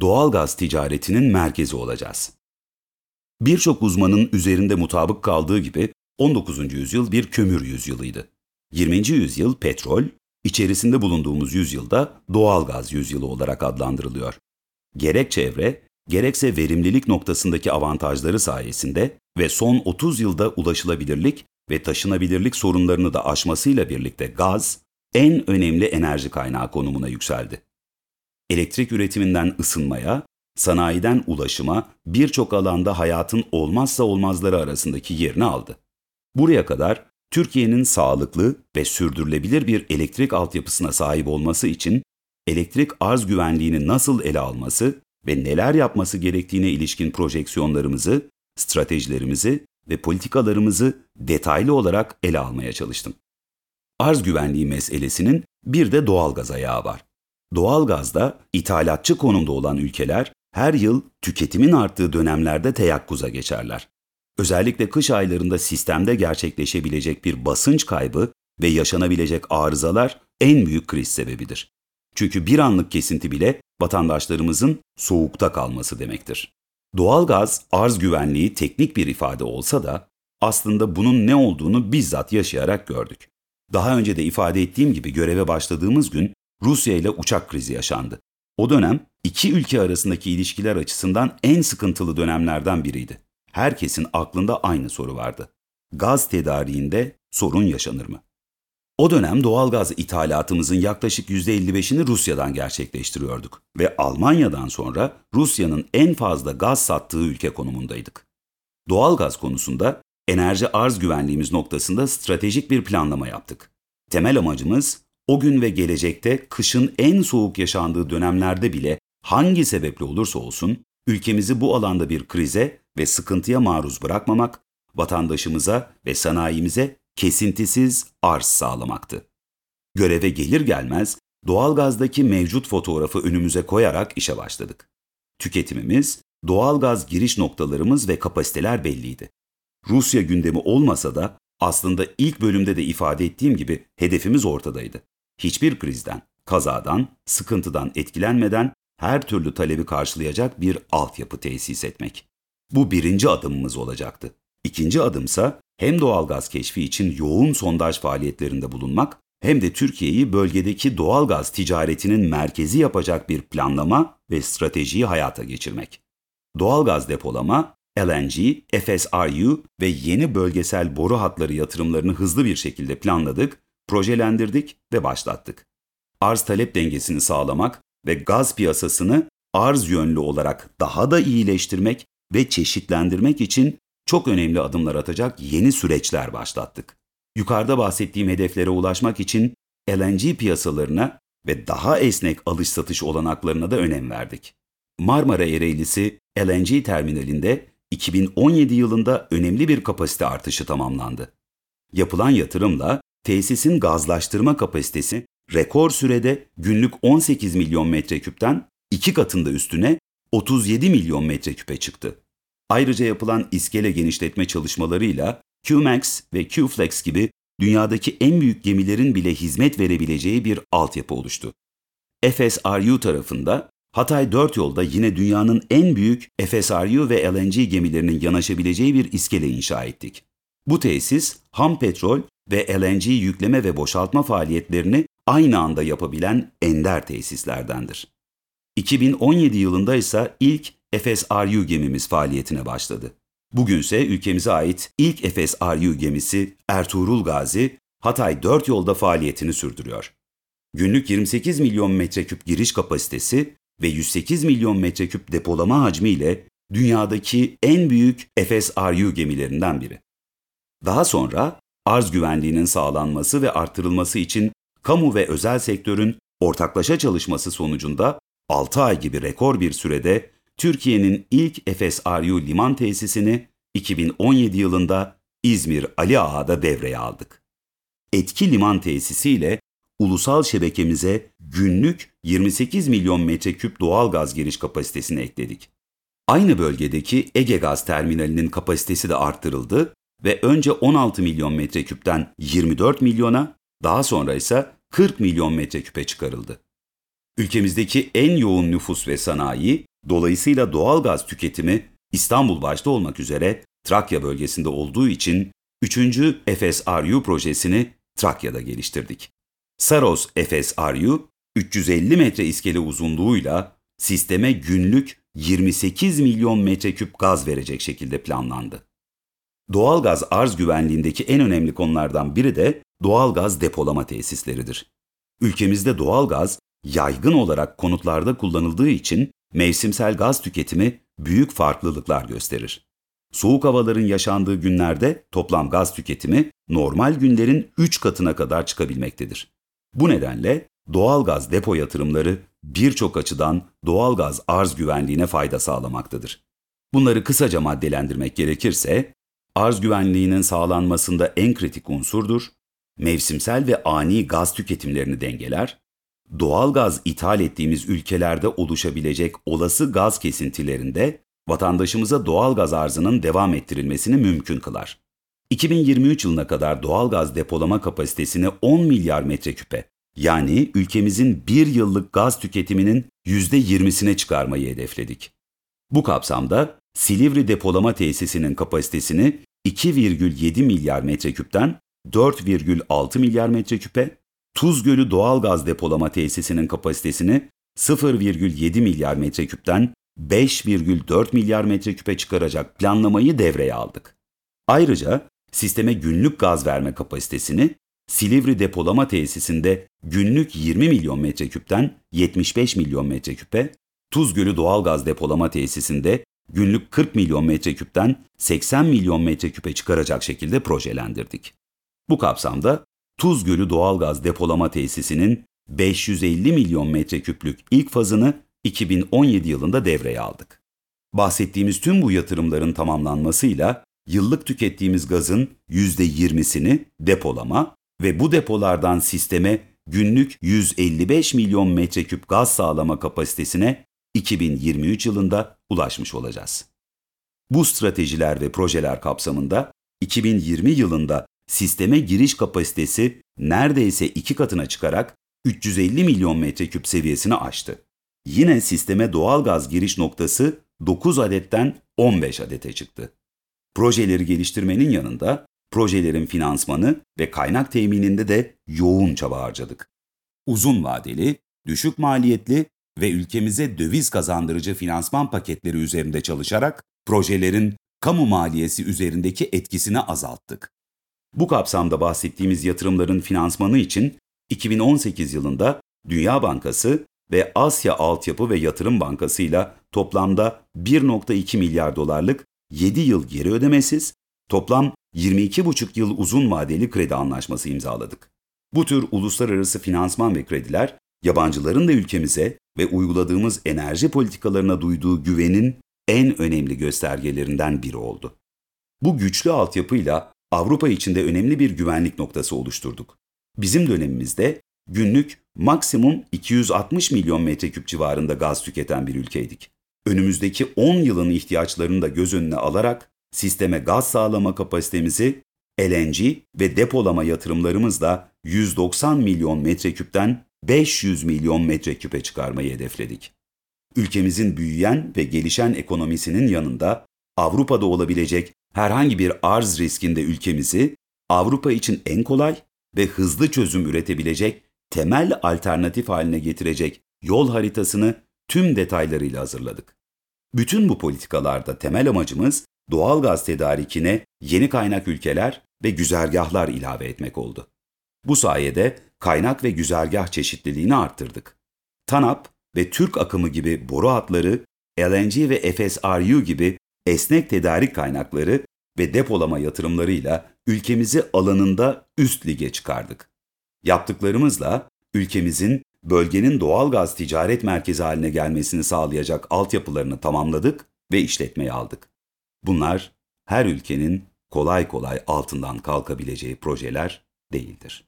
doğal gaz ticaretinin merkezi olacağız. Birçok uzmanın üzerinde mutabık kaldığı gibi 19. yüzyıl bir kömür yüzyılıydı. 20. yüzyıl petrol, içerisinde bulunduğumuz yüzyılda doğal gaz yüzyılı olarak adlandırılıyor. Gerek çevre, gerekse verimlilik noktasındaki avantajları sayesinde ve son 30 yılda ulaşılabilirlik ve taşınabilirlik sorunlarını da aşmasıyla birlikte gaz, en önemli enerji kaynağı konumuna yükseldi. Elektrik üretiminden ısınmaya, sanayiden ulaşıma birçok alanda hayatın olmazsa olmazları arasındaki yerini aldı. Buraya kadar Türkiye'nin sağlıklı ve sürdürülebilir bir elektrik altyapısına sahip olması için elektrik arz güvenliğini nasıl ele alması ve neler yapması gerektiğine ilişkin projeksiyonlarımızı, stratejilerimizi ve politikalarımızı detaylı olarak ele almaya çalıştım. Arz güvenliği meselesinin bir de doğalgaz ayağı var. Doğalgazda ithalatçı konumda olan ülkeler her yıl tüketimin arttığı dönemlerde teyakkuza geçerler. Özellikle kış aylarında sistemde gerçekleşebilecek bir basınç kaybı ve yaşanabilecek arızalar en büyük kriz sebebidir. Çünkü bir anlık kesinti bile vatandaşlarımızın soğukta kalması demektir. Doğalgaz arz güvenliği teknik bir ifade olsa da aslında bunun ne olduğunu bizzat yaşayarak gördük. Daha önce de ifade ettiğim gibi göreve başladığımız gün Rusya ile uçak krizi yaşandı. O dönem iki ülke arasındaki ilişkiler açısından en sıkıntılı dönemlerden biriydi. Herkesin aklında aynı soru vardı. Gaz tedariğinde sorun yaşanır mı? O dönem doğal gaz ithalatımızın yaklaşık %55'ini Rusya'dan gerçekleştiriyorduk ve Almanya'dan sonra Rusya'nın en fazla gaz sattığı ülke konumundaydık. Doğal gaz konusunda enerji arz güvenliğimiz noktasında stratejik bir planlama yaptık. Temel amacımız o gün ve gelecekte kışın en soğuk yaşandığı dönemlerde bile hangi sebeple olursa olsun ülkemizi bu alanda bir krize ve sıkıntıya maruz bırakmamak, vatandaşımıza ve sanayimize kesintisiz arz sağlamaktı. Göreve gelir gelmez doğalgazdaki mevcut fotoğrafı önümüze koyarak işe başladık. Tüketimimiz, doğalgaz giriş noktalarımız ve kapasiteler belliydi. Rusya gündemi olmasa da aslında ilk bölümde de ifade ettiğim gibi hedefimiz ortadaydı. Hiçbir krizden, kazadan, sıkıntıdan etkilenmeden her türlü talebi karşılayacak bir altyapı tesis etmek. Bu birinci adımımız olacaktı. İkinci adımsa hem doğalgaz keşfi için yoğun sondaj faaliyetlerinde bulunmak hem de Türkiye'yi bölgedeki doğalgaz ticaretinin merkezi yapacak bir planlama ve stratejiyi hayata geçirmek. Doğalgaz depolama, LNG, FSRU ve yeni bölgesel boru hatları yatırımlarını hızlı bir şekilde planladık, projelendirdik ve başlattık. Arz talep dengesini sağlamak ve gaz piyasasını arz yönlü olarak daha da iyileştirmek ve çeşitlendirmek için çok önemli adımlar atacak yeni süreçler başlattık. Yukarıda bahsettiğim hedeflere ulaşmak için LNG piyasalarına ve daha esnek alış satış olanaklarına da önem verdik. Marmara Ereğlisi LNG terminalinde 2017 yılında önemli bir kapasite artışı tamamlandı. Yapılan yatırımla tesisin gazlaştırma kapasitesi rekor sürede günlük 18 milyon metreküpten iki katında üstüne 37 milyon metreküpe çıktı. Ayrıca yapılan iskele genişletme çalışmalarıyla QMAX ve QFlex gibi dünyadaki en büyük gemilerin bile hizmet verebileceği bir altyapı oluştu. FSRU tarafında Hatay 4 yolda yine dünyanın en büyük FSRU ve LNG gemilerinin yanaşabileceği bir iskele inşa ettik. Bu tesis ham petrol ve LNG yükleme ve boşaltma faaliyetlerini aynı anda yapabilen ender tesislerdendir. 2017 yılında ise ilk FSRU gemimiz faaliyetine başladı. Bugünse ülkemize ait ilk FSRU gemisi Ertuğrul Gazi, Hatay 4 yolda faaliyetini sürdürüyor. Günlük 28 milyon metreküp giriş kapasitesi ve 108 milyon metreküp depolama hacmi ile dünyadaki en büyük FSRU gemilerinden biri. Daha sonra arz güvenliğinin sağlanması ve artırılması için kamu ve özel sektörün ortaklaşa çalışması sonucunda 6 ay gibi rekor bir sürede Türkiye'nin ilk FSRU liman tesisini 2017 yılında İzmir Ali Ağa'da devreye aldık. Etki liman tesisiyle ulusal şebekemize günlük 28 milyon metreküp doğal gaz giriş kapasitesini ekledik. Aynı bölgedeki Ege Gaz Terminali'nin kapasitesi de arttırıldı ve önce 16 milyon metreküpten 24 milyona, daha sonra ise 40 milyon metreküpe çıkarıldı. Ülkemizdeki en yoğun nüfus ve sanayi Dolayısıyla doğal gaz tüketimi İstanbul başta olmak üzere Trakya bölgesinde olduğu için 3. FSRU projesini Trakya'da geliştirdik. Saros FSRU 350 metre iskele uzunluğuyla sisteme günlük 28 milyon metreküp gaz verecek şekilde planlandı. Doğal gaz arz güvenliğindeki en önemli konulardan biri de doğal gaz depolama tesisleridir. Ülkemizde doğal gaz yaygın olarak konutlarda kullanıldığı için mevsimsel gaz tüketimi büyük farklılıklar gösterir. Soğuk havaların yaşandığı günlerde toplam gaz tüketimi normal günlerin 3 katına kadar çıkabilmektedir. Bu nedenle doğal gaz depo yatırımları birçok açıdan doğal gaz arz güvenliğine fayda sağlamaktadır. Bunları kısaca maddelendirmek gerekirse, arz güvenliğinin sağlanmasında en kritik unsurdur, mevsimsel ve ani gaz tüketimlerini dengeler, doğal gaz ithal ettiğimiz ülkelerde oluşabilecek olası gaz kesintilerinde vatandaşımıza doğal gaz arzının devam ettirilmesini mümkün kılar. 2023 yılına kadar doğal gaz depolama kapasitesini 10 milyar metreküpe, yani ülkemizin bir yıllık gaz tüketiminin %20'sine çıkarmayı hedefledik. Bu kapsamda Silivri depolama tesisinin kapasitesini 2,7 milyar metreküpten 4,6 milyar metreküpe, Tuz Gölü doğal gaz depolama tesisinin kapasitesini 0,7 milyar metreküpten 5,4 milyar metreküpe çıkaracak planlamayı devreye aldık. Ayrıca sisteme günlük gaz verme kapasitesini Silivri depolama tesisinde günlük 20 milyon metreküpten 75 milyon metreküpe, Tuz Gölü doğalgaz depolama tesisinde günlük 40 milyon metreküpten 80 milyon metreküpe çıkaracak şekilde projelendirdik. Bu kapsamda Tuz Gölü doğalgaz depolama tesisinin 550 milyon metreküplük ilk fazını 2017 yılında devreye aldık. Bahsettiğimiz tüm bu yatırımların tamamlanmasıyla yıllık tükettiğimiz gazın %20'sini depolama ve bu depolardan sisteme günlük 155 milyon metreküp gaz sağlama kapasitesine 2023 yılında ulaşmış olacağız. Bu stratejiler ve projeler kapsamında 2020 yılında sisteme giriş kapasitesi neredeyse iki katına çıkarak 350 milyon metreküp seviyesini aştı. Yine sisteme doğal gaz giriş noktası 9 adetten 15 adete çıktı. Projeleri geliştirmenin yanında projelerin finansmanı ve kaynak temininde de yoğun çaba harcadık. Uzun vadeli, düşük maliyetli ve ülkemize döviz kazandırıcı finansman paketleri üzerinde çalışarak projelerin kamu maliyesi üzerindeki etkisini azalttık. Bu kapsamda bahsettiğimiz yatırımların finansmanı için 2018 yılında Dünya Bankası ve Asya Altyapı ve Yatırım Bankası ile toplamda 1.2 milyar dolarlık 7 yıl geri ödemesiz, toplam 22,5 yıl uzun vadeli kredi anlaşması imzaladık. Bu tür uluslararası finansman ve krediler, yabancıların da ülkemize ve uyguladığımız enerji politikalarına duyduğu güvenin en önemli göstergelerinden biri oldu. Bu güçlü altyapıyla Avrupa içinde önemli bir güvenlik noktası oluşturduk. Bizim dönemimizde günlük maksimum 260 milyon metreküp civarında gaz tüketen bir ülkeydik. Önümüzdeki 10 yılın ihtiyaçlarını da göz önüne alarak sisteme gaz sağlama kapasitemizi LNG ve depolama yatırımlarımızla 190 milyon metreküpten 500 milyon metreküpe çıkarmayı hedefledik. Ülkemizin büyüyen ve gelişen ekonomisinin yanında Avrupa'da olabilecek herhangi bir arz riskinde ülkemizi Avrupa için en kolay ve hızlı çözüm üretebilecek temel alternatif haline getirecek yol haritasını tüm detaylarıyla hazırladık. Bütün bu politikalarda temel amacımız doğal gaz tedarikine yeni kaynak ülkeler ve güzergahlar ilave etmek oldu. Bu sayede kaynak ve güzergah çeşitliliğini arttırdık. TANAP ve Türk akımı gibi boru hatları, LNG ve FSRU gibi esnek tedarik kaynakları ve depolama yatırımlarıyla ülkemizi alanında üst lige çıkardık. Yaptıklarımızla ülkemizin bölgenin doğal gaz ticaret merkezi haline gelmesini sağlayacak altyapılarını tamamladık ve işletmeye aldık. Bunlar her ülkenin kolay kolay altından kalkabileceği projeler değildir.